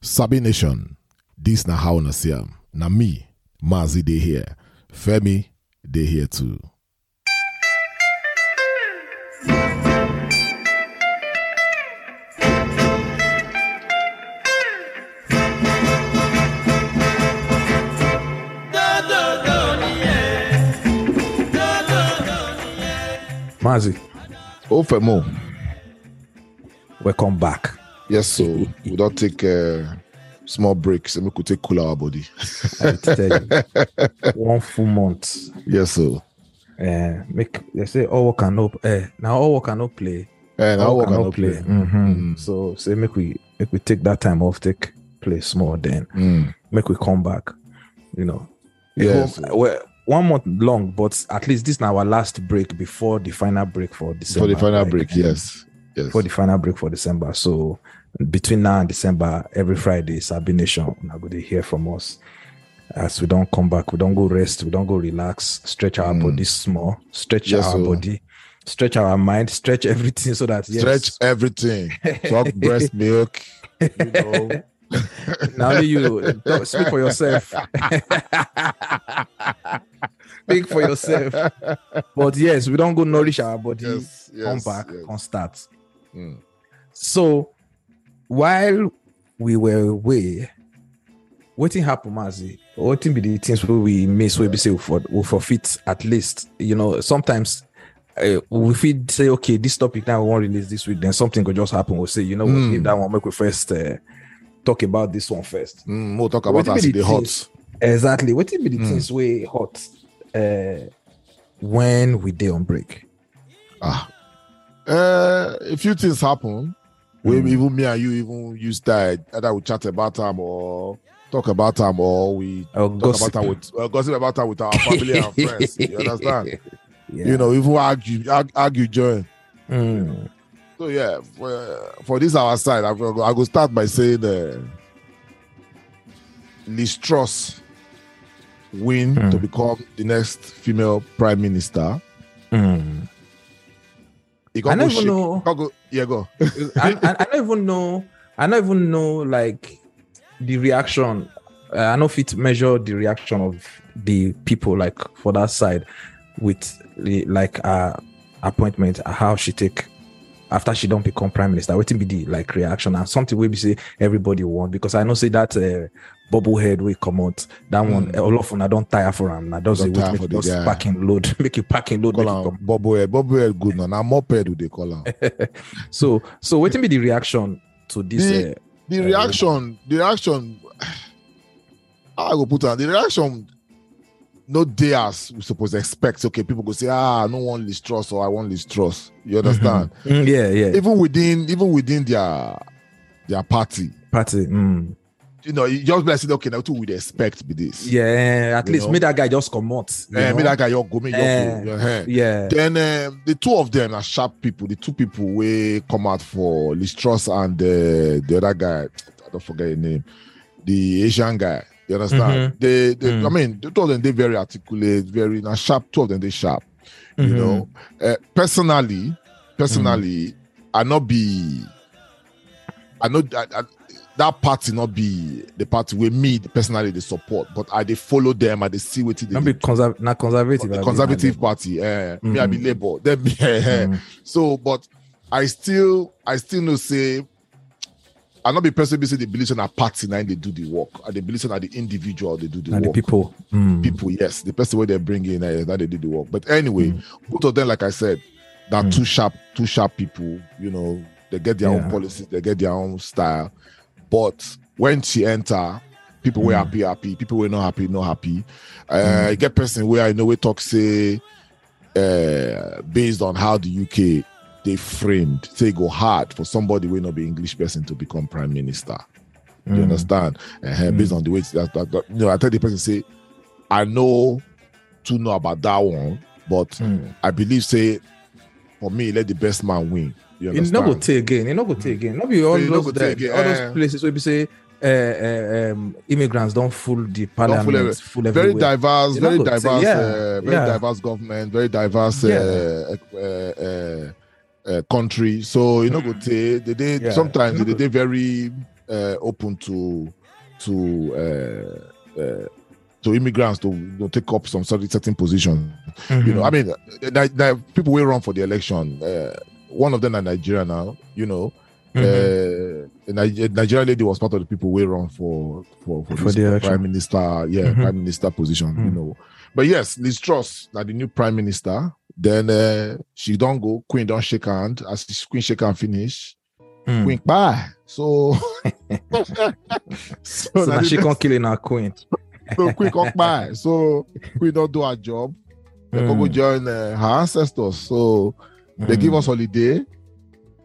Sabi Nation, this na how na see am. Na me, Mazi dey here. Femi dey here too. Mazi, Oh, Femo. welcome back. Yes, so we don't take uh, small breaks and we could take cool our body. I tell you, one full month. Yes, so. Uh, make they say all work and no. Uh, now all work and no play. And I all work and no play. Mhm. So say make we make we take that time off, take play small, then Mm. make we come back. You know. Yes. Well, well, one month long, but at least this is our last break before the final break for December. For the final break, yes. Yes. For the final break for December. So between now and December, every Friday, Sabi Nation, now go to hear from us. As we don't come back, we don't go rest, we don't go relax, stretch our body small, stretch Yes, our sir. body, stretch our mind, stretch everything so that yes, Stretch everything. Talk breast milk. You know. now only you don't speak for yourself. speak for yourself. But yes, we don't go nourish our body, Yes, come back, yes. come start. Mm. So while we were away, what thing happen, Mazi? What thing be the things we miss, we say we for we forfeit at least? You know, sometimes uh, we feel say, okay, this topic now we won't release this week, then something could just happen. We'll say, you know, what, Mm. if that one make we first uh, talk about this one first. Mm, we'll talk about Wetin as the hot. Exactly. What be the Mm. things way hot uh, when we day on break? Ah. Uh, a few things happen. Mm. even me and you even use that either we chat about them or talk about them or we Oh, talk gossip. about them with uh, gossip about them with our family and friends. You understand? Yeah. You know, even argue argue, argue join. Mm. So yeah, for, for this our side, I go, I go start by saying uh, Liz Truss win Hmm. to become the next female prime minister. Mm. He I don't even know. go, yeah, go. I, I, I don't even know. I don't even know like the reaction. Uh, I know if it measure the reaction of the people like for that side with the like uh appointment how she take after she don't become prime minister. What be the like reaction and something we be say everybody want because I know say that uh, bubble head will come out. That one all of I don't tire for him. I does Don't it tire make for the just guy. packing load, make you packing load. Make Call you come him Bobo Head. Bobo Head good now. Now moped do they call him. so so what be the reaction to this? The- uh, The Uh, reaction, the reaction, I go put on the reaction. No day as we suppose to expect. Okay, people go say, ah, I don't want Liz Truss or I want Liz Truss. You understand? Mm, yeah, yeah. Even within, even within their their party, Party. Mm. you know, you just say, okay, now what we expect be this. Yeah, at You least know? make that guy just come out. Yeah, know? me that guy, you go, me, Eh, go. eh. yeah. Then um, the two of them are sharp people. The two people we come out for Liz Truss and uh, the other guy, I don't forget his name, the Asian guy. You understand? They, they Mm. I mean, two of them they very articulate, very now sharp. Two of them they sharp. You Mhm. know, uh, personally, personally, I not be, I know that that party not be the party where me personally they support, but I they follow them. I they see what they Not be conserv- not conservative. the conservative party eh, me i be Mhm. labour then me eh, Mhm. so but i still i still know say i not be person be say the believe na party im dey do the work And dey believe na the individual they do the And the work people. Mm. people yes the person wey they bring in eh, that they do the work but anyway Mm. both of them like i said na Mm. two sharp two sharp people you know they get their Yeah. own policies they get their own style but when she enter people were Mm. happy happy people were not happy not happy uh get person where i know we talk say uh based on how the uk they framed say e go hard for somebody will not be english person to become prime minister you Mm. understand uh, based on the way that, that, that you know i tell the person say i know to know about that one but Mm. i believe say for me let the best man win you It no go take again. It no go take again. Not be all those go take again, all eh. those places where we say uh, uh, um, immigrants don't fool the parliament, every- full very diverse, very go say, diverse, yeah, uh, very yeah. diverse government, very diverse uh, uh, uh, uh, country. So you know, go take they, they Yeah. sometimes You they, go- they very uh, open to to uh, uh, to immigrants to, to take up some certain, certain position. You know, I mean, the, the people will run for the election. Uh, one of them are Nigeria now. You know, Mhm. uh, Niger- Nigeria lady was part of the people we run for for for, For this the election. prime minister, yeah, Mhm. prime minister position. You Mhm. know, but yes, Liz Truss, now the new prime minister. Then uh, she don't go. Queen don't shake hand. As the Queen shake hand finish, Mm. Queen bye. So, so, So now she can't kill our queen. so Queen bye. So Queen don't do her job. They go go Mm. join uh, her ancestors. So they give Mm. us holiday,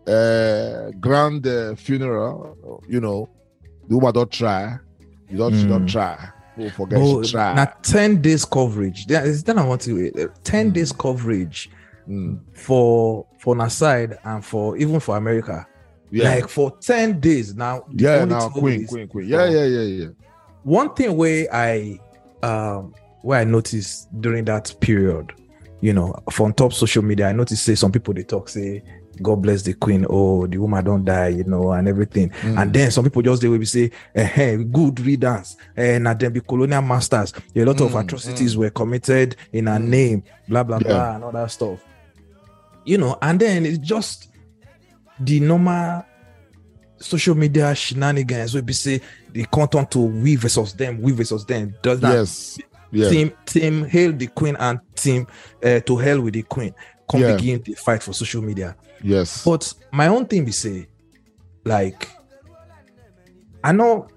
uh, grand uh, funeral. You know, the woman don't try. You don't, she don't Mm. try. Forget try. now 10 days coverage. That is then I want to uh, 10 Mm. days coverage Mm. for for na side and for even for America. Yeah, Like for 10 days now. yeah. Now, Queen, Queen, Queen. Yeah, yeah, yeah, yeah. One thing where I um where I noticed during that period, you know, from top social media, I noticed say some people they talk say God bless the queen, oh the woman don't die, you know, and everything. Mm. And then some people just they will be say, eh, good readers, and then be colonial masters. A lot of Mm, atrocities were committed in her Mm. name, blah blah Yeah. blah, and all that stuff. You know, and then it's just the normal social media shenanigans will be say they content to we versus them, we versus them. Does that yes, yeah, team team hail the queen and team uh, to hell with the queen come Yeah. begin the fight for social media? yes. But my own thing be say, like, I know,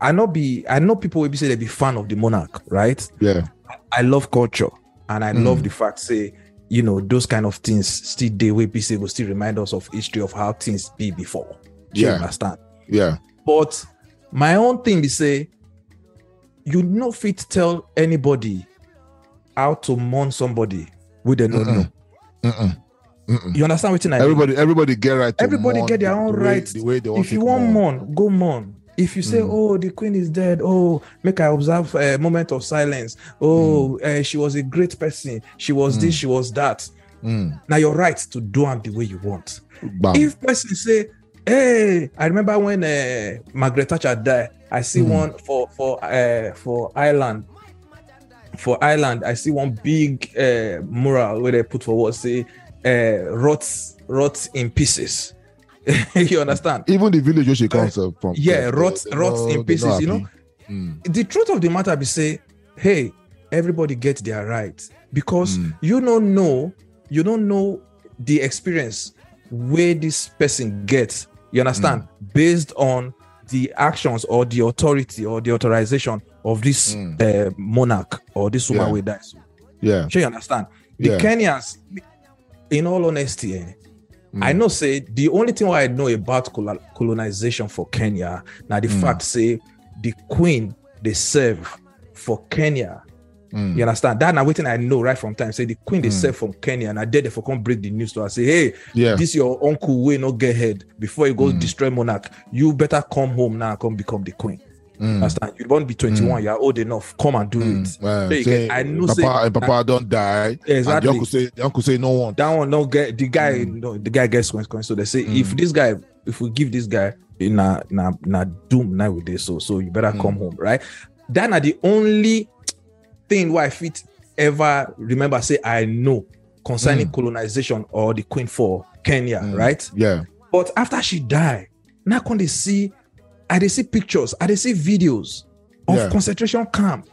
I know be I know people will be say they be fan of the monarch, right? yeah, I love culture and I Mm. love the fact say, you know, those kind of things still they will be say will still remind us of history of how things be before. Do you Yeah. understand? yeah. But my own thing be say, you no fit tell anybody how to mourn somebody with they don't know. Mm-mm. Mm-mm. You understand what I mean? Everybody, everybody get right. Everybody get their the own way- right. The way they want if you want mourn. mourn, go mourn. If you say, Mm. "Oh, the queen is dead," oh, make I observe a moment of silence. Oh, uh, she was a great person. She was this. Mm. She was that. Mm. Now your right to do them the way you want. Bam. If person say, "Hey, I remember when uh, Margaret Thatcher died. I see Mm. one for for uh, for Ireland. For Ireland, I see one big uh, mural where they put forward say, uh, "Rots, rots in pieces." you understand? Even the village where she comes uh, from. yeah, rots- rots in pieces, you know? Mm. the truth of the matter be say hey everybody get their right because Mm. you don't know you don't know the experience where this person gets you understand Mm. based on the actions or the authority or the authorization of this Mm. uh, monarch or this woman Yeah. will die so Yeah. sure you understand the Yeah. kenyans in all honesty eh, I Mm. know say the only thing I know about colo- colonization for Kenya now the Mm. fact say the queen they serve for Kenya. Mm. You understand? That now waiting I know right from time. Say the queen they Mm. serve from Kenya and I did for come break the news to her. Say, hey, Yeah. this your uncle will not get head before he goes Mm. destroy monarch. You better come home now and come become the queen. Mm. Understand? You won't be 21, you're old enough. Come and do Mm. it. Well, So say, I know Papa say- and Papa don't die. Exactly. the uncle say, the uncle say no one. that one don't get the guy Mm. no, the guy gets consequence. So they say if Mm. this guy if we give this guy na na na doom now with this so so you better Mm. come home right that are the only thing why I fit ever remember say I know concerning Mm. colonization or the queen for Kenya Mm. right Yeah. but after she died, now can they see I they see pictures I they see videos of Yeah. concentration camp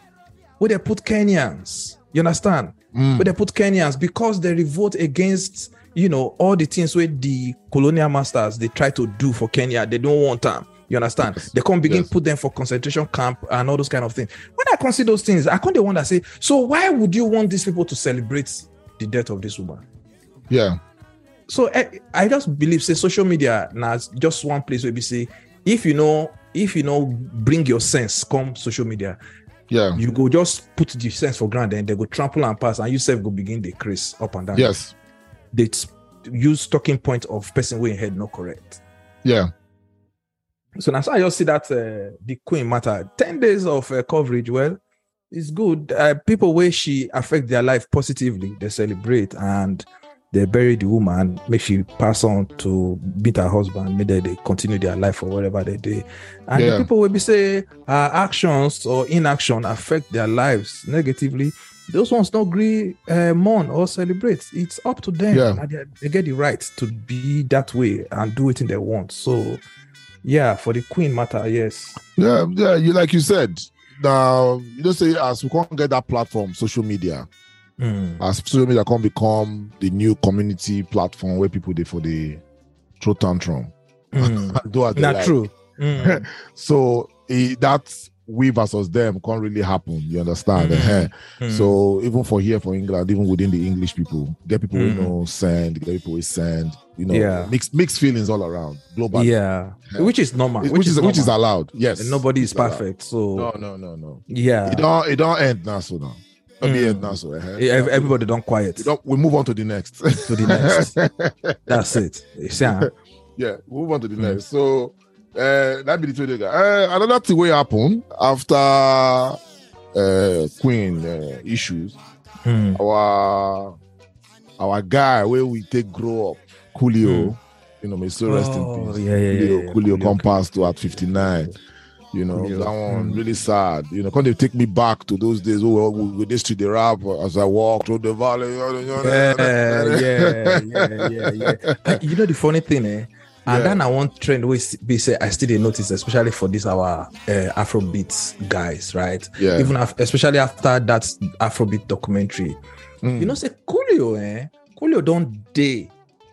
where they put Kenyans you understand Mm. but they put Kenyans because they revolt against you know all the things where the colonial masters they try to do for Kenya. They don't want them. You understand? Yes. They can't begin Yes. put them for concentration camp and all those kind of things. When I consider those things, I can't wonder say, so why would you want these people to celebrate the death of this woman? Yeah. So I, I just believe say social media now is just one place where we say if you know if you know bring your sense come social media Yeah. you go just put the sense for granted and they go trample and pass and you self go begin the crease up and down Yes. they use talking point of person way head not correct. Yeah. So now so I just see that uh, the queen matter. 10 days of uh, coverage, well, it's good. Uh, people where she affect their life positively, they celebrate and they bury the woman, make she pass on to meet her husband, maybe they continue their life or whatever they do. And Yeah. the people will be say our actions or inaction affect their lives negatively. Those ones don't agree, uh, mourn or celebrate. It's up to them. Yeah. They, they get the right to be that way and do it in they want. So, yeah, for the queen matter, yes. Yeah, yeah. You like you said. Now you don't say as we can't get that platform, social media. Mm. As social media can become the new community platform where people they for the throw tantrum. Mm. Do as they Not like. true. Mm. So eh, that's we versus them can't really happen. You understand? Mhm. Eh, Mm. So even for here for England, even within the English people, get people Mm. who know send, get people who send, you know, Yeah. mixed mixed feelings all around. Global. yeah, which is normal. Which, is which is allowed. Yes. And nobody is It's allowed. perfect. So No, no, no, no. yeah, It don't it don't end now, so now. Let me Mm. end now, so eh, Yeah, ev- everybody don't quiet We, don't, we move on to the next. to the next. That's it. Ah? yeah, we move on to the Mm. next. So uh that be the two guy. Uh, another thing will happen after uh Queen uh, issues. Mm. Our our guy where we take grow up, Coolio. Mm. You know, may so rest Oh, in peace. yeah, yeah, yeah, Coolio, yeah. Coolio Coolio. come past to at 59. You know, Coolio. that one Mm. really sad. You know, can they take me back to those days where we, we this to the rap as I walk through the valley? Yeah, yeah, yeah, yeah, yeah. You know the funny thing, eh? And Yeah. then I want trend we be say I still dey notice, especially for this our uh, Afrobeats guys, right? Yeah. Even af- especially after that Afrobeat documentary, Mm. you know, say Coolio, eh? Coolio don't day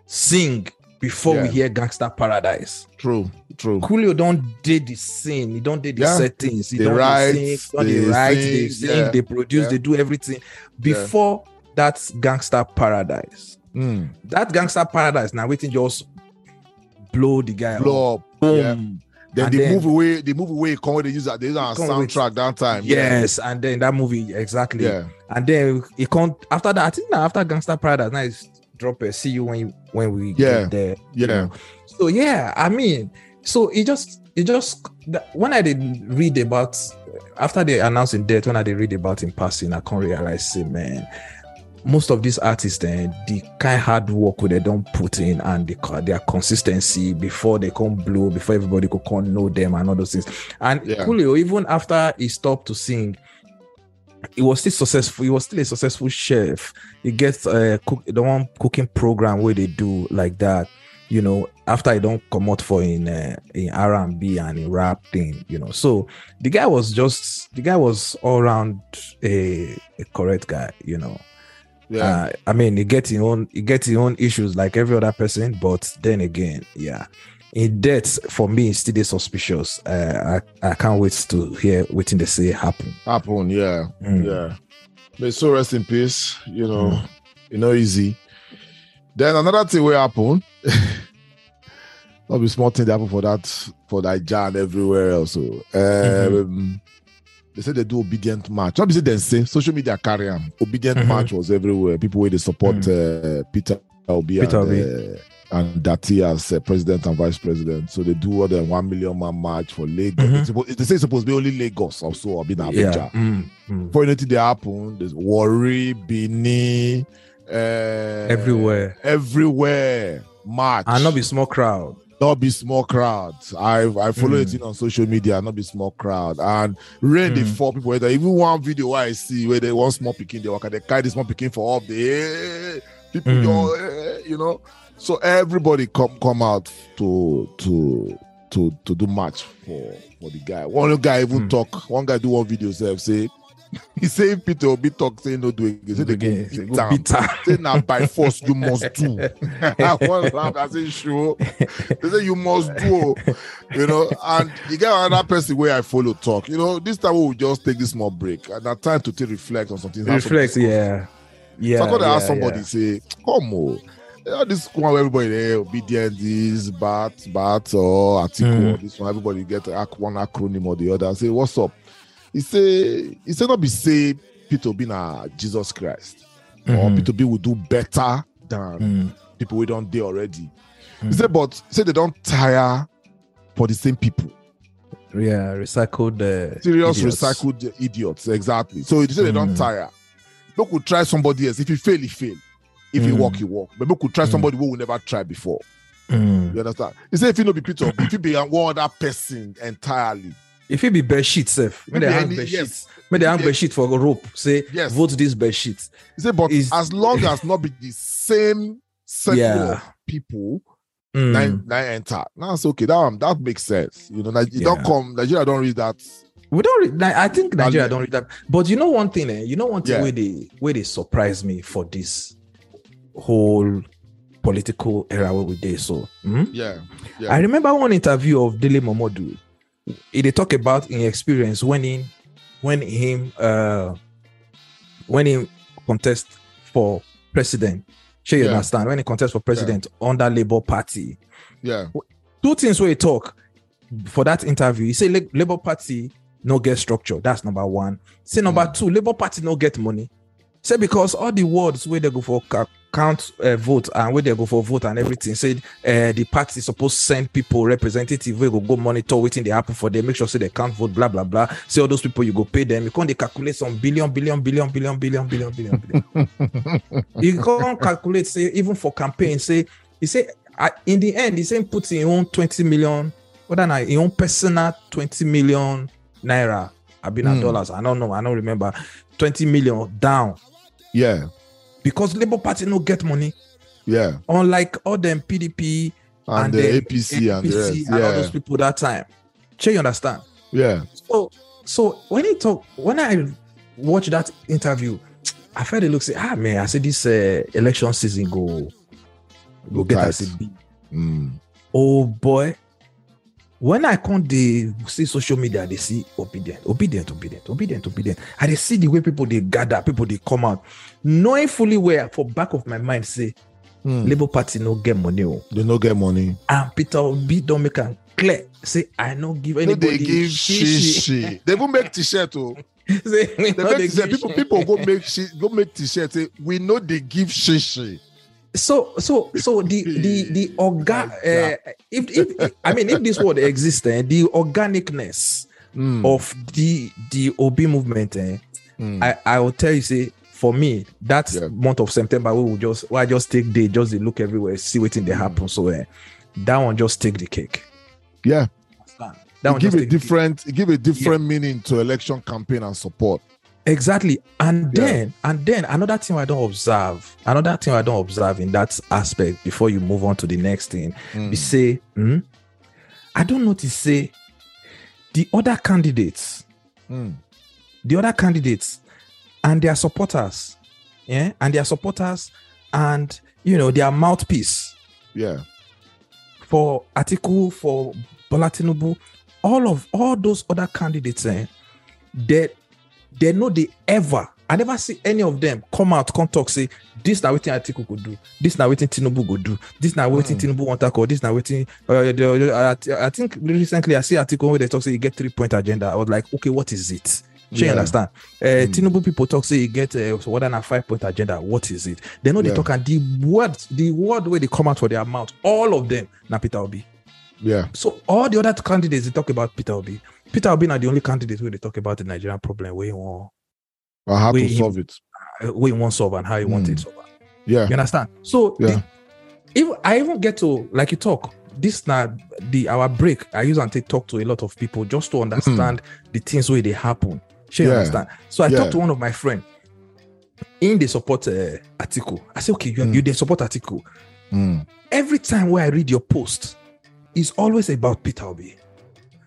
sing before we hear Gangster Paradise. true, true. Coolio don't did the scene, he don't did the Yeah. settings, he They don't write, sing, don't they write, they sing, sing, yeah, they produce, yeah. they do everything before that Gangster Paradise. Mm. That Gangster Paradise now waiting just blow the guy up. Blow up. Boom. Yeah. Then And the then- move away, they move away, come when they use that, they use our soundtrack that time. Yes, and then that movie exactly. Yeah. And then it can't after that. I think now after Gangster Paradise, now it's drop a see you when you when we Yeah. get there. you Yeah. know. So yeah, I mean, so it just it just when I did read about after they announced in death, when I did read about in passing, I can't realize say, man, most of these artists then the kind hard work they don't put in and the their consistency before they come blow, before everybody could come know them and all those things. And Yeah. Coolio, even after he stopped to sing, he was still successful. He was still a successful chef. He gets uh, cook, the one cooking program where they do like that. You know, after i don't come out for in uh, in R and B and in rap thing. You know, so the guy was just the guy was all around a, a correct guy. You know, Yeah. uh, I mean, he gets his own he gets his own issues like every other person, but then again, yeah. In death, for me, it's still suspicious. Uh, I, I can't wait to hear what they say happen. Happen. Yeah. Mm. Yeah. May so rest in peace. You know, Mm. you know, easy. Then another thing will happen. Not be small thing that happen for that for that Jan everywhere else. So, um, Mm-hmm. they say they do obidient march. Not be say they say social media carry. Obidient Mhm. march was everywhere. People where they support uh, Peter Obi. Peter and, Obi. Uh, and Datti as uh, president and vice president. So they do more than one million man march for Lagos. Mhm. It's supposed, they say it's supposed to be only Lagos also or be in Abuja. Yeah. Mm, mm. For anything they happen, there's worry, Benin, uh, Everywhere. everywhere. March. And not be small crowd. not be small crowd. I I follow Mm. it in on social media, not be small crowd. And the Mm. four people. Even one video I see where they want small picking, they walk they carry this small picking for all the eh, people, Mm. yo, you know. So everybody come come out to to to to do match for for the guy. One guy even Mm. talk. One guy do one video self say. He say if Peter Obi talk say no do it. Say they Again, go beat am. Say now by force you must do. I want laugh. I say sure. They say you must do. You know, and you get another person where I follow talk. You know, this time we will just take this small break and that time to take reflect on something. Reflect, yeah. Yeah. so I gotta yeah, ask somebody, yeah. say, come on. You know, this one where everybody there, obidient, this, bat, bat, or article, Mm. this one, everybody get one acronym or the other. I say, what's up? He say, he say not be say Peter be na Jesus Christ. Or Mhm. Peter B will do better than Mm. people we don't do already. He Mm. said, but say they don't tire for the same people. Yeah, recycled uh, Serious idiots. recycled idiots, exactly. So he said they don't Mm. tire. Look, we try somebody else. If he fail, he fail. If you Mm. walk, you walk. But we could try Mm. somebody who will never try before. Mm. You understand? He said if you know be Peter, if you be one other person entirely. If it be bed sheet, If may they hang bed yes. sheet. May they hang bed sheet for a rope. Say, Yes. vote this bed sheet. He said, but as long as not be the same circle Yeah. of people, Mm. nine, nine enter. Now it's okay. That one, that makes sense. You know, Nigeria Yeah. don't come. Nigeria don't read that. We don't. Read, I think Nigeria don't read that. But you know one thing, eh? You know one thing Yeah. where they where they surprise me for this whole political era where we did. So hmm? Yeah, yeah. I remember one interview of Dele Momodu. He they talk about in experience when in when him uh when he contest for president. Sure you Yeah. understand when he contest for president under Labour Party. yeah, two things where he talk for that interview. He say Labour Party no get structure. That's number one. Say number Mm. two, Labour Party no get money. Say because all the words where they go for count uh, vote and where they go for vote and everything. Say uh, the party supposed send people representative where go go monitor waiting they happen for them. Make sure say they can't vote. Blah blah blah. Say all those people you go pay them. You can't they calculate some billion billion billion billion billion billion billion billion. you can't calculate say even for campaign say you say in the end he say put in own 20 million whether na in own personal 20 million naira I've been Hmm. dollars i don't know i don't remember 20 million down yeah, because labour party no get money. Yeah. unlike all them pdp And, And the the APC and the rest. APC and all those people that time. Sure you understand? Yeah, so so when he talk when i watch that interview i felt it looks say ah man i said this uh, election season go go get us be. Mm. oh boy when i come dey see social media they see obidient obidient obidient obidient obidient i dey see the way people they gather people they come out knowing fully well for back of my mind say Mm. labour party no get money o They no get money. and peter obi don make am clear say i no give No, anybody they give shishi. They even make t-shirt. Oh, say they no make dey t-shirt. People, people go make shi, go make t-shirt. Say we know they give shishi. So so so the the the orga uh, if, if if i mean if this word exists eh, the organicness Mm. of the the obi movement eh, Mm. I, I will tell you, say for me, that Yeah. month of September, we will just why I just take day, just look everywhere, see what thing they Mm. happen. So uh, that one just take the cake. yeah. That one give just a take the cake. different. Give a different meaning to election campaign and support. Exactly. And Yeah. then and then another thing I don't observe, another thing I don't observe in that aspect before you move on to the next thing, Mm. you say, hmm, I don't notice say the other candidates Mm. the other candidates and their supporters, yeah, and their supporters and you know their mouthpiece Yeah. for Atiku, for Bola Tinubu, all of all those other candidates, eh, they they know they ever. I never see any of them come out, come talk, say this now waiting Atiku could do, this now waiting Tinubu could do, this now waiting Hmm. Tinubu want to call, this now waiting. Uh, the, the- I, I think recently I see Atiku where they talk say you get three point agenda. I was like, okay, what is it? She Yeah. understand. Uh, Mm. Tinubu people talk say you get uh, so what than a five point agenda. What is it? They know they Yeah. talk and the word, the word where they come out for their mouth, all of them, na Peter Obi. Yeah. So all the other candidates they talk about Peter Obi. Peter Obi not the only candidate where they talk about the Nigerian problem where he want, have We- to solve it. uh, where he want solve and how he want Mm. it solve. Yeah. You understand? So Yeah. the, even I even get to like you talk. This now the our break. I use and take talk to a lot of people just to understand the things where they happen. She Yeah. understand. So I Yeah. talked to one of my friend. In the support uh, article, I say, okay, you, Mm. you they support article. Mm. Every time where I read your post, it's always about Peter Obi.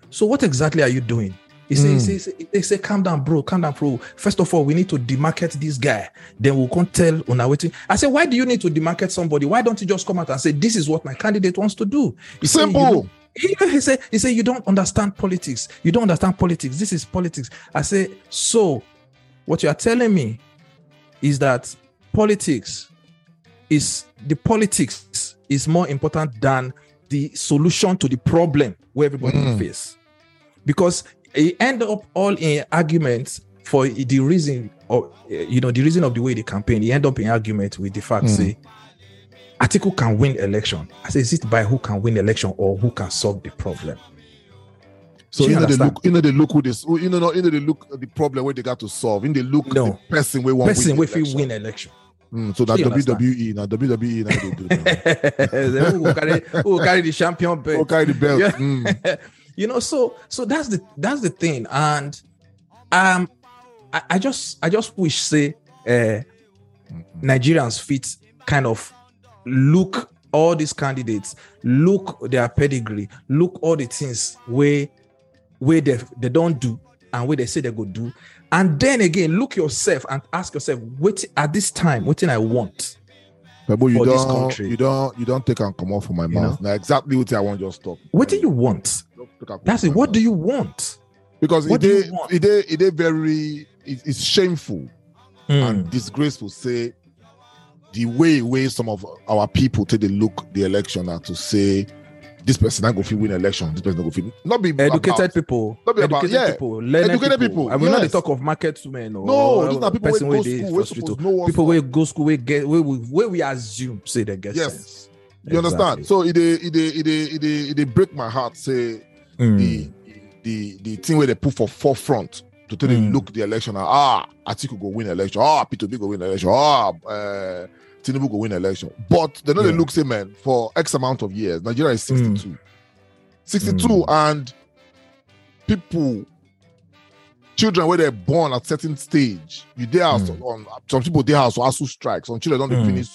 So what exactly are you doing? He say, he Mm. say, he say, they say, calm down, bro, calm down, bro. First of all, we need to demarket this guy. Then we'll come tell on our waiting. I say, why do you need to demarket somebody? Why don't you just come out and say, this is what my candidate wants to do? He say, Simple. don't- he, he say, he say, you don't understand politics. You don't understand politics. This is politics. I say, so what you are telling me is that politics is the politics is more important than the solution to the problem where everybody Mm. face because it end up all in arguments for the reason or you know the reason of the way they campaign he end up in argument with the fact Mm. say Atiku can win election i say is it by who can win election or who can solve the problem So you know they look, you know they look who this, you know, no, you know they look at the problem where they got to solve. In they look No. the person we want person wey fit win election Mm, so that? WWE now WWE now they do. who will carry who will carry the champion belt? Who carry the belt? Yeah. Mm, you know so so that's the that's the thing and um i, I just i just wish say uh nigerians fit kind of look all these candidates look their pedigree look all the things where where they they don't do and where they say they go do and then again look yourself and ask yourself what at this time what thing i want But you For this don't, country. you don't, you don't take and come off from my You mouth. Now exactly what I want just stop. what do you want that's it what do you want Because what it you is, it it very, it, it's shameful Mm. and disgraceful. Say the way way some of our people take the look the election now to say this person not go fit win election, this person not go fit. Not be educated about- people, Not be about- educated yeah. people, learned Educated people. people, I will not dey yes. talk of market women or No, these are people person wey go school, street people wey go school wey get wey we wey we assume say they get Yes. sense. You understand? So it dey- it dey- it dey- it dey- it dey break my heart. Say Mm. the the the thing where they put for forefront to tell Mm. look the election ah Atiku go win election ah P2B go win election ah uh, Tinubu go win election but they know they Yeah. look say man for X amount of years Nigeria is 62 62 Mm. and people children where they're born at certain stage you dey house Mm. on some people dey house or ASUU strike some children don't dey Mm. finish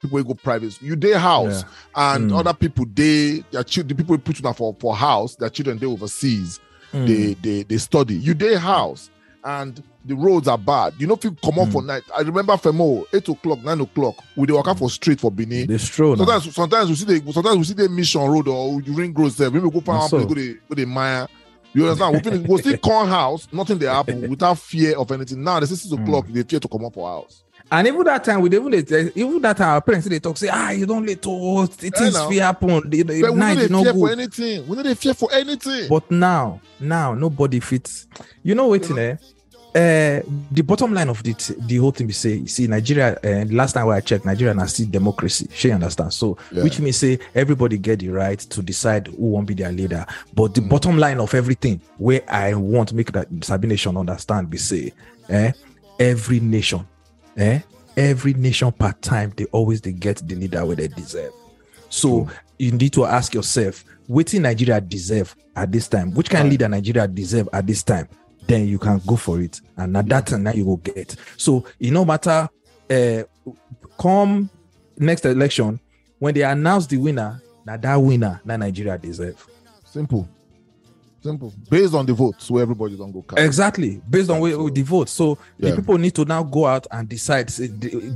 people go private you dey house and Mm. other people dey their children the people put you for for house their children they overseas Mm. they they they study you dey house and the roads are bad. You no fit comot Mm. for night. I remember femo eight o'clock nine o'clock we dey waka for street for benin. Dey stroll now. sometimes sometimes we see the sometimes we see the mission road or ring road sef. Maybe we go find Na one place so. go dey go dey mire. You understand? We finish we go still come house nothing dey happen without fear of anything. Now they say six Mm. o'clock you dey fear to comot for house. And even that time we even dey even that time our parents dey talk say ah you don late o things now. fit happen. The, the but we no night dey no fear for anything. We no dey fear for anything. But now now nobody fits. you know wetin eh uh, the bottom line of the t- the whole thing be say you see nigeria uh, last time i checked, nigeria na still democracy. Shey you understand. So Yeah. which means say everybody get the right to decide who won't be their leader. But the bottom line of everything where i want make that sabi nation understand be say eh, every nation eh, every nation part time, they always they get the leader wey they deserve. So you need to ask yourself wetin nigeria deserve at this time? Which kind Right. leader nigeria deserve at this time then you can go for it. And na that time now you will get. So e no matter uh, come next election when they announce the winner na that winner na nigeria deserve. Simple. Simple. Based on the votes wey everybody don't go cast exactly. Based on where the vote. So Yeah. the people need to now go out and decide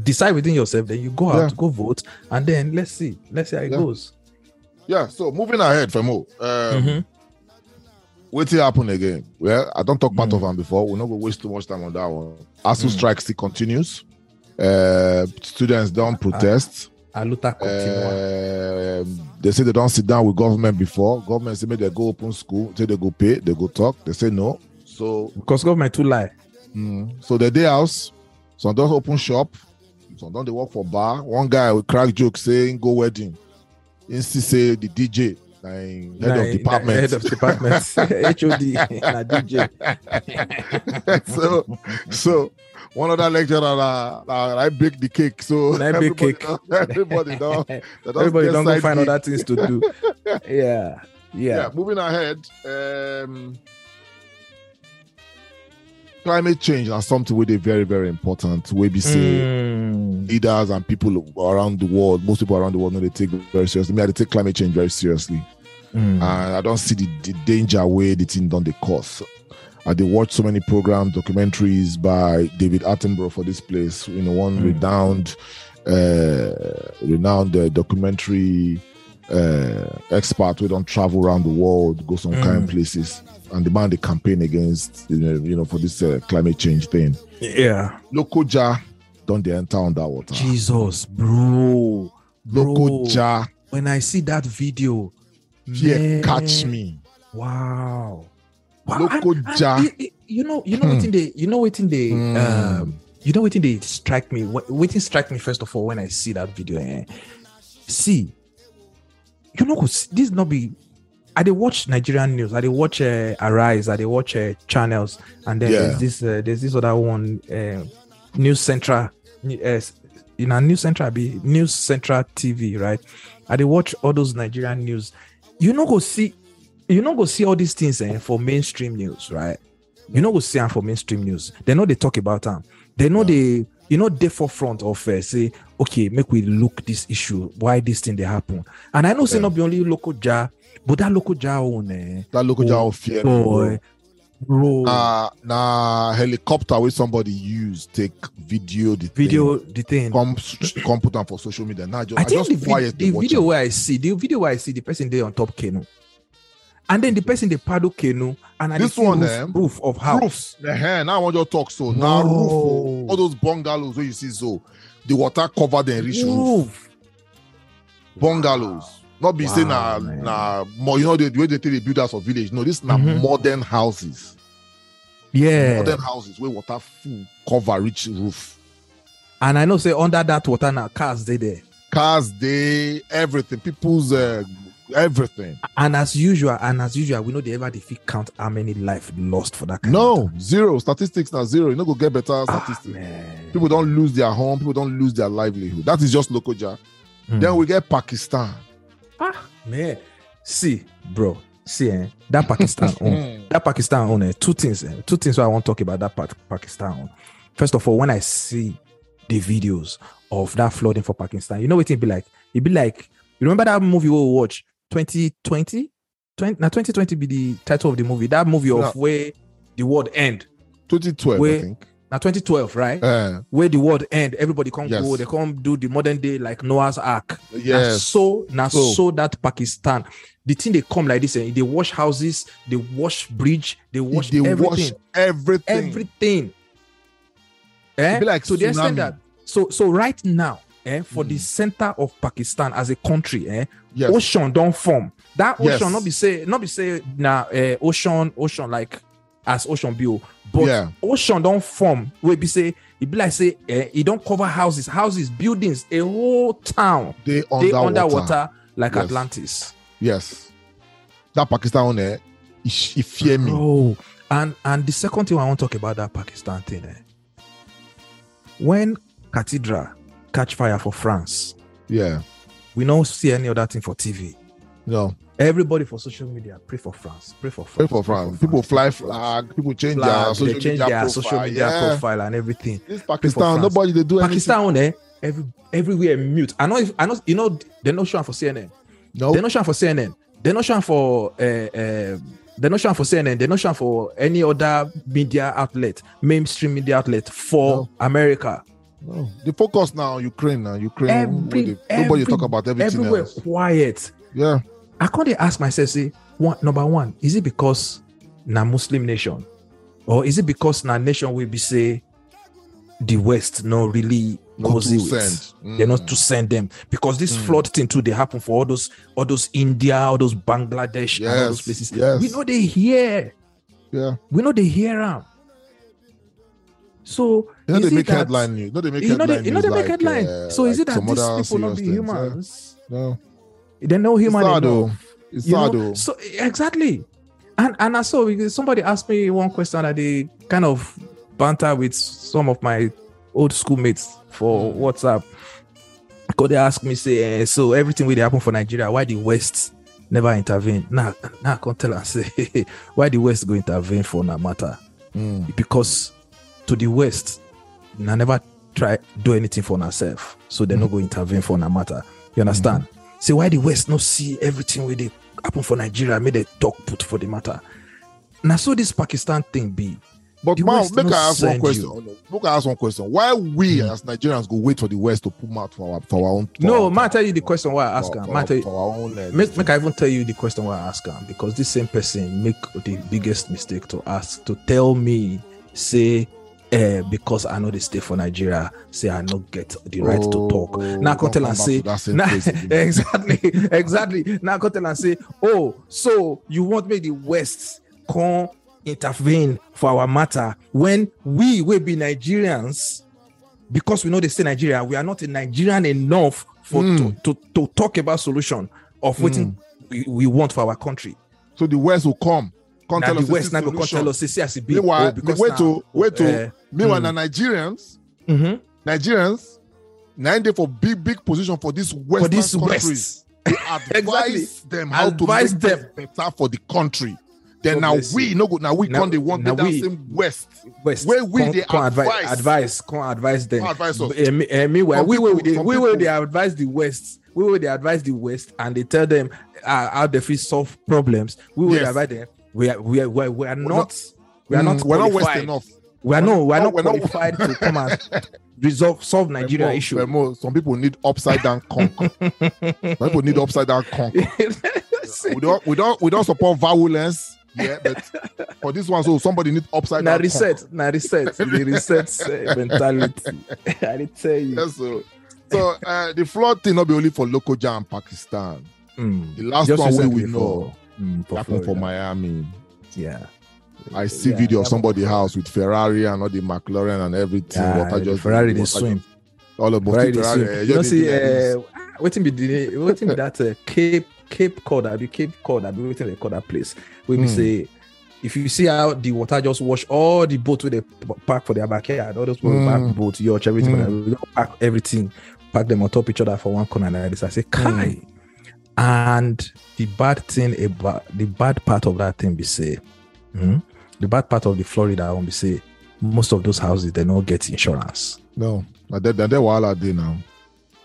decide within yourself. Then you go out Yeah. go vote and then let's see. Let's see how it Yeah. goes. Yeah so moving ahead femo um, Mhm. Wetin happen again? Well i don't talk part Mm. of am before. We no go waste too much time on that one. ASUU Mm. strike still continues. Uh, students don protest. Aluta continua. Um, they say they don't sit down with government before. Government say they go open school say they go pay they go talk they say no. So because government too lie. mm, so they dey house. Some don't open shop. Some don dey work for bar. One guy with crack joke saying go wedding. See say the dj na head Na- of department. head of department. Hod na dj so so one other lecturer na him bake the cake so Na bake everybody cake. don- everybody don don everybody don't go find other things to do. Yeah yeah. yeah, moving ahead um climate change na something wey dey very very important wey be say Mm. leaders and people around the world most people around the world know they take very seriously me i take climate change very seriously Mm. and i don see the, the danger wey the thing don the cause i dey watch so many programs documentaries by david attenborough for this place you know one Mm. renowned uh renowned uh, documentary uh expert don't travel around the world go some Mm. kind places and the man dey campaign against you know, you know for this uh, climate change thing. Yeah. Lokoja don dey enter underwater jesus bro. Bro. Lokoja when i see that video yeah, man, catch me. Wow. Wow. Lokoja. and- and it- it- you know you know Hmm. in the, you know wetin dey Hmm. um you know what in the strike me what in strike me first of all when i see that video eh? See you know this not be i dey watch nigerian news i dey watch uh, arise i dey watch uh, channels and then Yeah. there's this uh, there's this other one uh, news central uh, in a news central be news central TV, right? I dey watch all those Nigerian news. You know, go see, you know, go see all these things eh, for mainstream news, right? You no go see them for mainstream news. They know they talk about them. They know they, you know, they forefront of uh, say, okay, make we look this issue. Why this thing they happen? And I know say not be only Lokoja, but that Lokoja own eh, That local Oh, job fear. boy, bro, Nah, nah, helicopter where somebody use take video the video the thing. thing, come come put them for social media. Nah, just, I I think just the, quiet the video where I see the video where I see the person there on top canoe, and then the person they paddle canoe, and This one, roof, eh, roof of house. Roof. Uh-huh. Now I want you to talk so. Now roof. oh. All those bungalows where you see so the water cover them reach roof. Roof. Bungalows. Not be saying Wow, na man. na more. You know the, the way they take the builders of village. No, this na Mhm. modern houses. Yeah, Modern houses where water full cover rich roof. and I know say under that water now cars they there, Cars, they everything. People's uh, everything. and as usual, and as usual, we know they ever defeat count how many life lost for that. Kind of No zero statistics. Now zero. You know go get better Ah, statistics. man. People don't lose their home. People don't lose their livelihood. That is just Lokoja. Hmm. Then we get Pakistan. Ah man, see, bro, see, eh, that Pakistan. own. that Pakistan on eh, two things, eh, two things why I want to talk about that part, Pakistan. on. First of all, when I see the videos of that flooding for Pakistan, you know what it be like? It be like you remember that movie we watch 2020? 20, now 2020 be the title of the movie. That movie of Yeah. where the world end. 2012, I think. Now 2012, right? Uh, where the world end, everybody come Yes. go, they come do the modern day like Noah's Ark. Yes. so now So- so. that Pakistan, the thing they come like this, and they wash houses, they wash bridge, they wash they everything, wash everything. everything. Eh? be like so they extend that. So so right now, eh, for the Mm. center of Pakistan as a country, eh, Yes. ocean don't form. That Yes. ocean not be say not be say now uh, ocean ocean like as ocean bill, but Yeah. ocean don't form. We be say it be like say eh, it don't cover houses, houses, buildings, a whole town. They They underwater. underwater like Yes. Atlantis. Yes. That Pakistan on there, it, it fear me. Oh, and and the second thing I want to talk about that Pakistan thing, eh, when cathedral catch fire for France, Yeah. we don't see any other thing for TV. No. Everybody for social media pray for France, pray for France, Pray for France. People fly flag. People change their social change media their profile. social media yeah. profile and everything. This Pakistan, nobody they do anything. Pakistan, eh, every everywhere mute. I know, if, I know, you know, they're not showing for CNN. No. They're not showing for CNN. They're not showing for uh, uh, they're not showing for CNN. They're not showing for any other media outlet, mainstream media outlet for No. America. no. The focus now on Ukraine now. Ukraine. Every, nobody every- talk about everything everywhere else. quiet. Yeah. I can't ask myself, say, one number one, is it because na Muslim nation, or is it because na nation will be say the West no really cozy with? send. They're not Mm. to send them because this Mm. flood thing too. They happen for all those, all those India, all those Bangladesh, and all those places. yes. We know they hear. Yeah. We know they hear them. So You know they make that- headline news. You know they make You know, headline they, you know they make like, headline. uh, so is like it that these people not be things, yeah. humans? No. They're no It's sad though. It's you know? though. So exactly, and and I saw somebody asked me one question that they kind of banter with some of my old schoolmates for Mm. WhatsApp. Because they asked me say, eh, so everything will happen for Nigeria. Why the West never intervene? Now, now I can tell and say why the West go intervene for no matter Mm. because to the West, I never try do anything for ourselves, so they no go intervene for no matter. You understand? Say why the West no see everything where they happen for Nigeria, make they talk put for the matter. Now so this Pakistan thing be But The man, make I ask one question. you. Make I ask one question. Why we Mm. as Nigerians go wait for the West to put mouth for our for our own? for no. our- Man, tell you the question why I ask him. Man, tell you, for our own. Uh, make, make I even tell you the question why I ask him because this same person make the biggest mistake to ask to tell me say. Uh, because I know they stay for Nigeria, say I not get the right to talk. Now I can Oh, tell and say, to that same Nah, exactly, exactly. Now I can tell and say, oh, so you want me the West come intervene for our matter when we will be Nigerians because we know they say Nigeria, we are not a Nigerian enough for Mm. to, to, to talk about solution of what we, we want for our country. So the West will come. Now the West now go come tell us say, see as it be. Meanwhile, oh, because wait to wait to uh, meanwhile mm. na Nigerians, mhm. Nigerians, nine day for big big position for this western for this countries. west. They advise them how Advise to make them. better for the country. Then God now we you. no good. Now we Now- come they want that we- same west. West. Where we Come- dey come advise, advise. advise, come advise them. Come advise us. Me- eh, meanwhile, we will they, we will they advise the West. We will they advise the West, and they tell them uh, how they solve problems. We will Yes. advise them. We are we are, we are, we are not we are Mm, not we're not west enough. We are no we are No, not we're not- qualified to come and resolve solve Nigeria Femo, issue. Femo, some people need upside down conk. people need upside down conk. we don't we don't we don't support violence. Yeah, but for this one, so somebody need upside na down. reset, na reset, the reset uh, mentality. I tell you. Conk. Yes, so so uh, the flood thing not be only for Lokoja Pakistan. Mm. The last Just one we for- know mm, for happened for Miami. yeah. I see Yeah, video of somebody house with Ferrari and all the McLaren and everything. Ah, Water just- Ferrari they swim. All of Ferrari, Ferrari. they eh, swim. You know, see, do like this. uh, waiting be the waiting be that uh, Cape Cape Cod, I be Cape Cod, I be waiting they call that place. We Hmm. say, if you see how the water just wash all the boats where they p- park for their backyard, all those people Hmm. park boats, yacht, everything, Hmm. we don't pack everything, pack them on top each other for one corner and like this. I say, Kai. Hmm. And the bad thing about the bad part of that thing be say, hmm, the bad part of the Florida one be say, most of those houses they don't get insurance. No, but that that wahala dey now.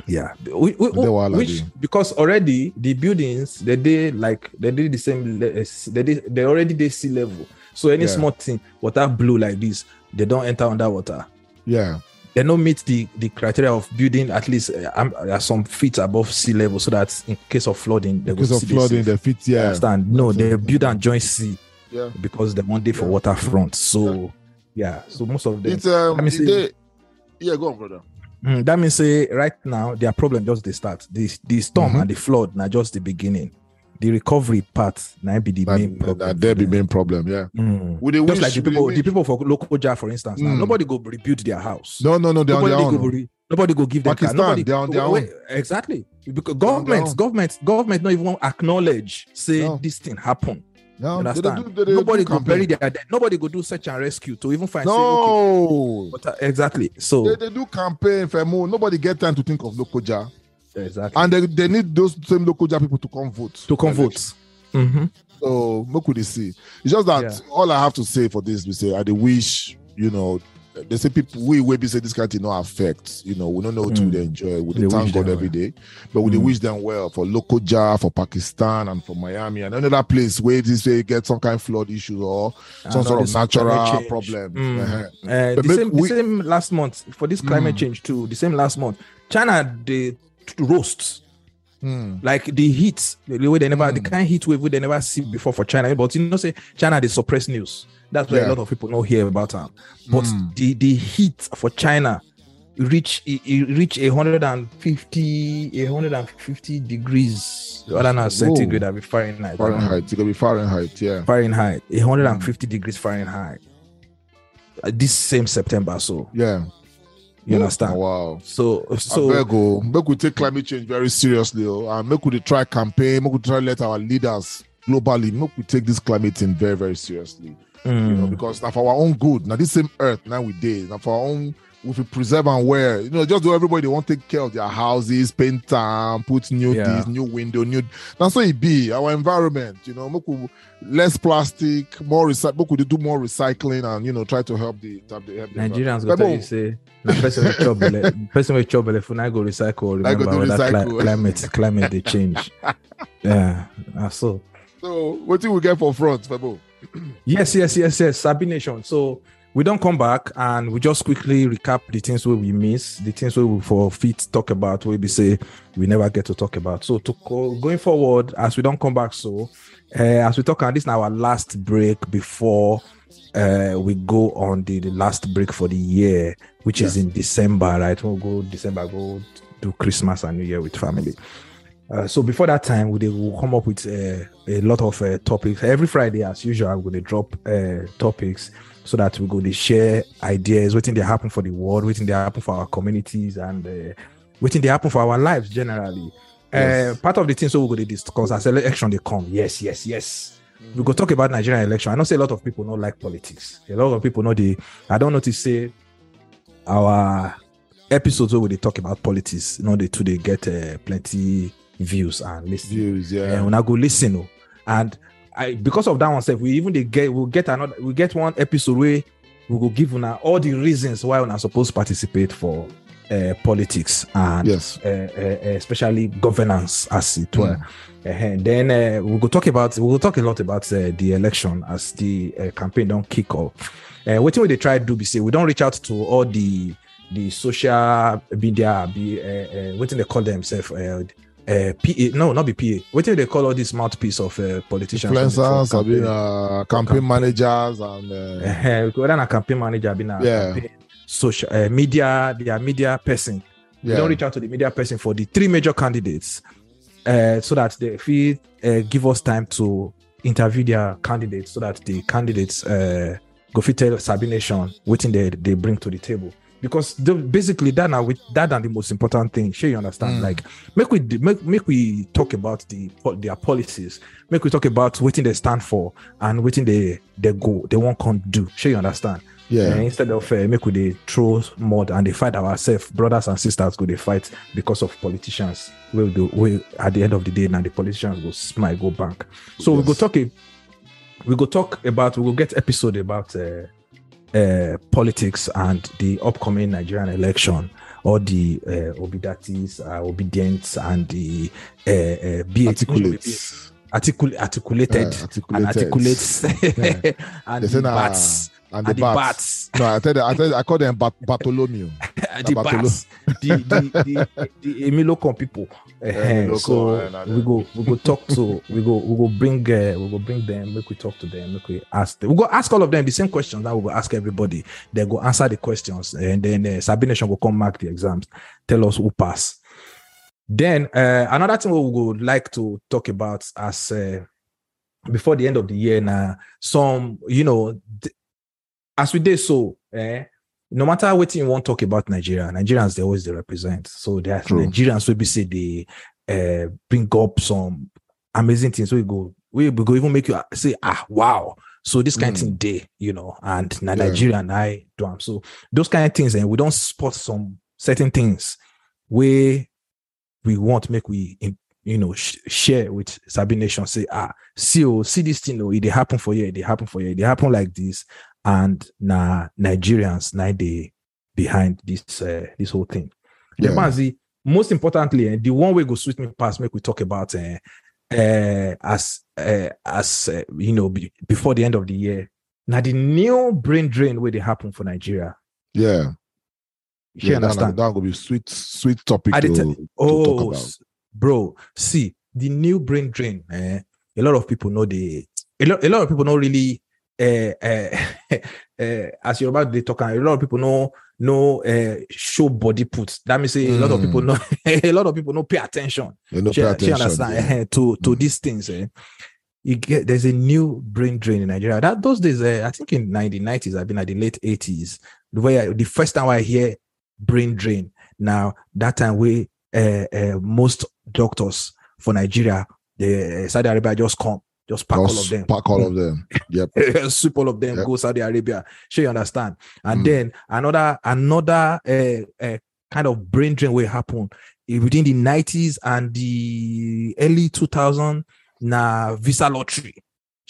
Yeah, we, we, They which because already the buildings they did like they did the same eh, they did they already did sea level. So any Yeah. small thing water blue like this, they don't enter underwater. Yeah, They don't meet the the criteria of building at least uh, um, uh, some feet above sea level, so that in case of flooding, they because will of flooding, sea. the fit. Yeah, understand? No, they build and join sea yeah. because they want day for Yeah. waterfront. So yeah, so most of them. It's um. Let me the see. yeah, go on, brother. Mm, that means say right now their problem just they start. The the storm Mhm. and the flood now just the beginning. The recovery part now be the That, main problem. that there be main problem. Yeah. Mm. Would they Just wish, like the people, the wish- people for Lokoja, for instance. Now Mm. nobody go rebuild their house. No, no, no. They're on nobody their go own. re- nobody go give them. Pakistan, Nobody they're on their wait, exactly because on their government, own. government, government not even acknowledge say No. this thing happen. No, You understand? don't do- they don't nobody do go bury their dead. Nobody go do search and rescue to even find. say, okay, No, but, uh, exactly. So they, they do campaign. for more. Nobody get time to think of Lokoja, exactly and they, they need those same Lokoja people to come vote. to come vote. Mhm. So what could they see. It's just that Yeah. all I have to say for this, we say I dey wish, you know, they say people we we be say this kind of no affect. You know, we don't know what Mm. they enjoy. We They thank God every day, but we Mm. wish them well for Lokoja, for Pakistan, and for Miami, and another place where this way get some kind of flood issues or some And sort of natural problem. Mm. Uh-huh. Uh, the, same, we- the same last month for this climate Mm. change too. The same last month, China they t- roast Mm. like the heat, the way they never, the Mm. kind of heat wave we they never see before for China. But you know, say China they suppress news. That's why Yeah. a lot of people don't hear about them. But Mm. the the heat for China reach it, it reach a hundred and fifty, a hundred and fifty degrees. I don't centigrade, that be Fahrenheit. Fahrenheit, it's gonna be Fahrenheit, yeah. Fahrenheit, 150 degrees Fahrenheit. Uh, this same September, so Yeah. you understand. Oh, wow. So, So so beg oh, make we take climate change very seriously, oh, and make we try campaign, make we try let our leaders globally, make we take this climate thing very, very seriously. You know, mm, because now for our own good, now this same earth now we did, now for our own if we preserve and wear, you know, just do everybody they want to take care of their houses, paint them, put new Yeah. this, new window, new that's what it be, our environment, you know, make we less plastic, more recycle, we do more recycling and you know, try to help the help the, help the Nigerians go tell you say, na person with trouble, person with trouble. If I go recycle, go remember do whether cli- climate, climate they change. yeah, so. So what do we get for front, Febo? Yes, yes, yes, yes. Sabi Nation. So we don't come back and we just quickly recap the things where we miss, the things where we for fit talk about, where we say we never get to talk about. So to go, going forward, as we don't come back, so uh, as we talk, and this is our last break before uh, we go on the, the last break for the year, which is in December, right? We'll go December, go do Christmas and New Year with family. Uh, so before that time, we will come up with uh, a lot of uh, topics. Every Friday, as usual, I'm going to drop uh, topics so that we go to share ideas, waiting they happen for the world, waiting they happen for our communities, and uh, waiting they happen for our lives generally. Yes. Uh, part of the thing, so we're going to discuss as election they come. Yes, yes, yes. We go talk about Nigerian election. I know say a lot of people don't like politics. A lot of people know the. I don't know to say our episodes where they talk about politics. You know, they too they get uh, plenty views and listen. Views, yeah. And when I go listen, oh, and I because of that one we even they get we'll get another we get one episode where we will give una all the reasons why we're supposed to participate for uh, politics and yes. uh, uh, especially governance as it were. And then uh, we'll go talk about we'll talk a lot about uh, the election as the uh, campaign don't kick off. Uh, what we they try to do be say we don't reach out to all the the social media be uh, uh, what they call themselves uh, uh, PA no not be PA what do they call all these mouthpiece of uh, politicians Influencers, for I mean, campaign? uh, campaign managers, and uh, uh, whether a campaign manager being a Yeah. campaign social uh, media their media person we yeah, don't reach out to the media person for the three major candidates uh, so that they feel uh, give us time to interview their candidates so that the candidates uh, go fit tell Sabi Nation what they, they bring to the table. Because the, basically that now with that and the most important thing, sure you understand. Mm. Like make we make, make we talk about the their policies, make we talk about what they stand for and what they they go they won't come do. Sure you understand. yeah, Uh, instead of uh, make we dey throw mud and they fight ourselves, brothers and sisters go they fight because of politicians. Will do we at the end of the day now the politicians will smile go bank. So we go Yes. talk we go talk about we will get episode about uh, uh, politics and the upcoming Nigerian election. All the uh, obidatis, uh, Obidients, and the uh, uh, be articulates. articul- Atikulated and Atikulated. articulates Yeah. and They say the na- bats and and the the bats. bats. No, I tell them, I tell them, I call them Bat- Bartholomew. the Bartolo. bats, the the the, the Emilokan people. Eh, Emilokan, so eh, we go we go talk to we go we go bring uh, we go bring them make we talk to them make we ask them we go ask all of them the same questions that we go ask everybody they go answer the questions and then uh, Sabi Nation will come mark the exams tell us who pass then uh, another thing we would like to talk about as uh, before the end of the year now some you know th- as we did so eh, no matter what you want to talk about Nigeria, Nigerians they always they represent. So there are True. Nigerians will be say they uh, bring up some amazing things. We go, we, we go even make you say, ah, wow. So this kind of Mm. thing day, you know, and na Yeah. Nigeria and I do do 'em. So those kind of things, and we don't spot some certain things where we want make we in- you know sh- share with Sabi Nation. Say, ah, see, oh, see this thing, oh, it they happen for you, it they happen for you, it they happen like this, and na Nigerians now they behind this uh, this whole thing. The Yeah. Banzi, most importantly, eh, the one way go sweet me past, make we talk about uh, uh, as uh, as uh, you know be, before the end of the year. Now the new brain drain where they happen for Nigeria. Yeah, You yeah, understand? that will be sweet, sweet topic to, did to tell- talk Oh, bro, see the new brain drain. Eh, a lot of people know the a lot, a lot of people don't really. Uh, uh, uh, as you're about to talk, a lot of people know know uh, show body put. That means say a lot of people know a lot of people know pay attention. Know, She, pay she attention. understand yeah. eh, to to Mm. these things. Eh. You get there's a new brain drain in Nigeria. That those days, eh, I think in 1990s, I've been at the late 80s, where the first time I hear brain drain. Now that time we uh, uh, most doctors for Nigeria, the Saudi Arabia just come, just pack all of them, Pack all of them. Yep. sweep all of them, Yep. go Saudi Arabia. Sure, you understand. And Mm. then another another uh, uh, kind of brain drain will happen eh, within the 90s and the early 2000 na visa lottery.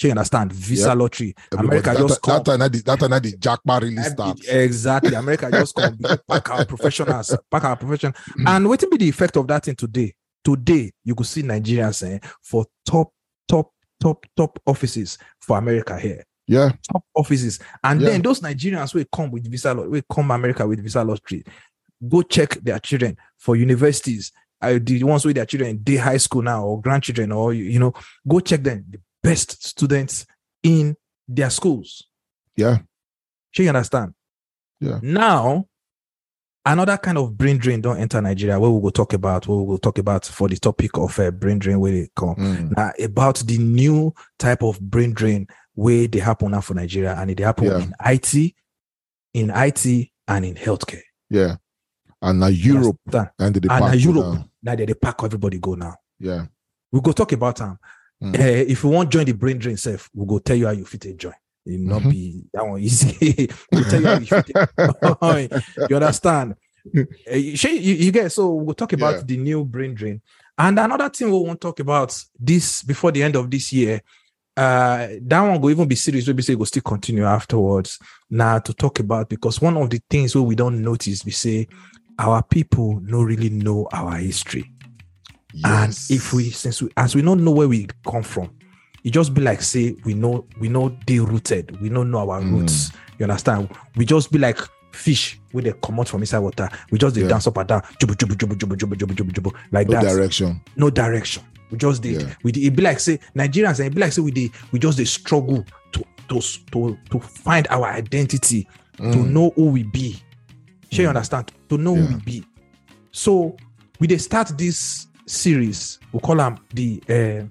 You understand? Visa Yep. lottery. Everybody- America that, just that, come. that, the- that time, the jackpot really starts. Exactly. America just come pack our professionals, pack our profession. Mm. And what will be the effect of that in today? Today, you could see Nigerians eh, for top, top, top, top offices for America here. Yeah, Top offices. And Yeah. then those Nigerians will come with visa, lo- will come America with visa lottery. Go check their children for universities. Uh, the ones with their children day high school now or grandchildren or you you know, go check them. The best students in their schools. yeah, you understand? Yeah. Now, another kind of brain drain don't enter Nigeria. Where we will talk about, what we will talk about for the topic of uh, brain drain where they come. Mm. Now, about the new type of brain drain where they happen now for Nigeria, and they happen Yeah. in IT, in IT, and in healthcare. yeah. And now Europe and and now. Europe. Now they, they pack everybody go now. Yeah, We go talk about them. Mm. if you want join the brain drain self, we go tell you how you fit a join. It not Mhm. be that one easy. we tell you how you fit a you understand? Uh, you, get so we'll talk about Yeah. the new brain drain. And another thing we want to talk about this before the end of this year. Uh, that one will even be serious. We'll be say we'll still continue afterwards. Now to talk about because one of the things where we don't notice, we say our people no really know our history. And if we since we as we don't know where we come from, it just be like say we know we know they rooted, we don't know our Mm. roots. You understand? We just be like fish with they come out from inside water. We just they Yeah. dance up and down, jubu, jubu, jubu, jubu, jubu, jubu, jubu, jubu, like no that. direction. No direction. We just did. Yeah. We did, it be like say Nigerians and it be like say we did, we just they struggle to to to to find our identity, to Mm. know who we be. Sure, you Mm. understand? To know who we be. So we they start this series. We call them the uh,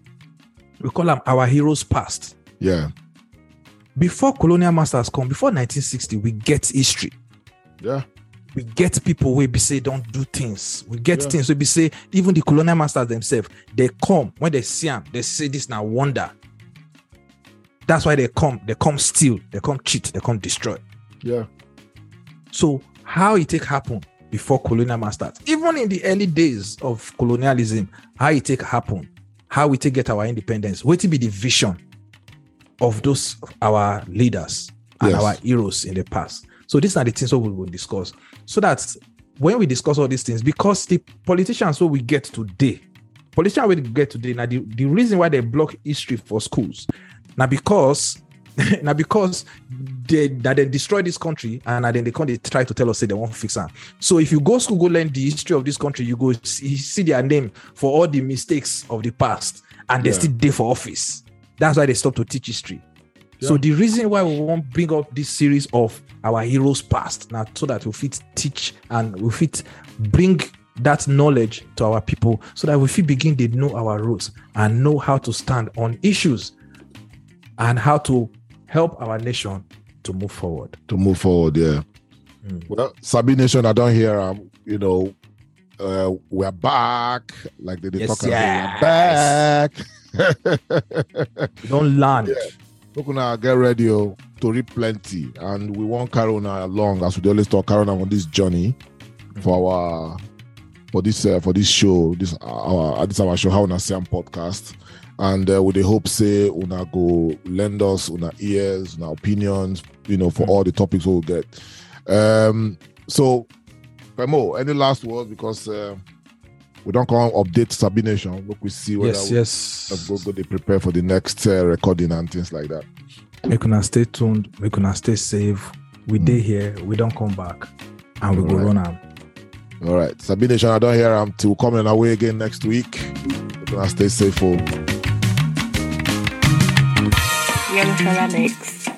we call them our heroes past. Yeah. Before colonial masters come, before 1960, we get history. Yeah. We get people where be say don't do things. We get Yeah. things where be say even the colonial masters themselves they come when they see them, they say this now wonder. That's why they come. They come steal. They come cheat. They come destroy. Yeah. So how it take happen before colonial masters, even in the early days of colonialism, how it take happen, how we take get our independence, what will be the vision of those our leaders and Yes. our heroes in the past. So these are the things that we will discuss. So that when we discuss all these things, because the politicians who we get today, politicians we get today, now the, the reason why they block history for schools, now because now because they that they destroy this country and then they come they try to tell us say they won't fix it. So if you go school, go learn the history of this country, you go see, see their name for all the mistakes of the past, and they Yeah. still there for office. That's why they stop to teach history. So the reason why we want bring up this series of our heroes past now so that we fit teach and we fit bring that knowledge to our people so that we fit begin to know our roots and know how to stand on issues and how to help our nation to move forward. To move forward, yeah. Mm. Well, Sabi Nation, I don't hear um, you know, uh, we're back. Like they, they Yes, talk about we're back. We don't learn. Look now, get ready oh, to read plenty, and we want Carona along as we always talk Carona on this journey for our for this uh, for this show, this our this our show how una Siam podcast, and uh, with the hope say una go lend us una ears, una opinions, you know, for Mm. all the topics we'll get. Um, so, Femo, any last words because uh, we don't come update Sabi Nation. Look, we see whether Yes, we yes. go go they prepare for the next uh, recording and things like that. We una stay tuned. We una stay safe. We Mm. day here. We don't come back, and we go Alright. run am. All right, Sabi Nation, I don't hear am till coming away again next week. We're gonna stay safe. Oh. Young Ceramics.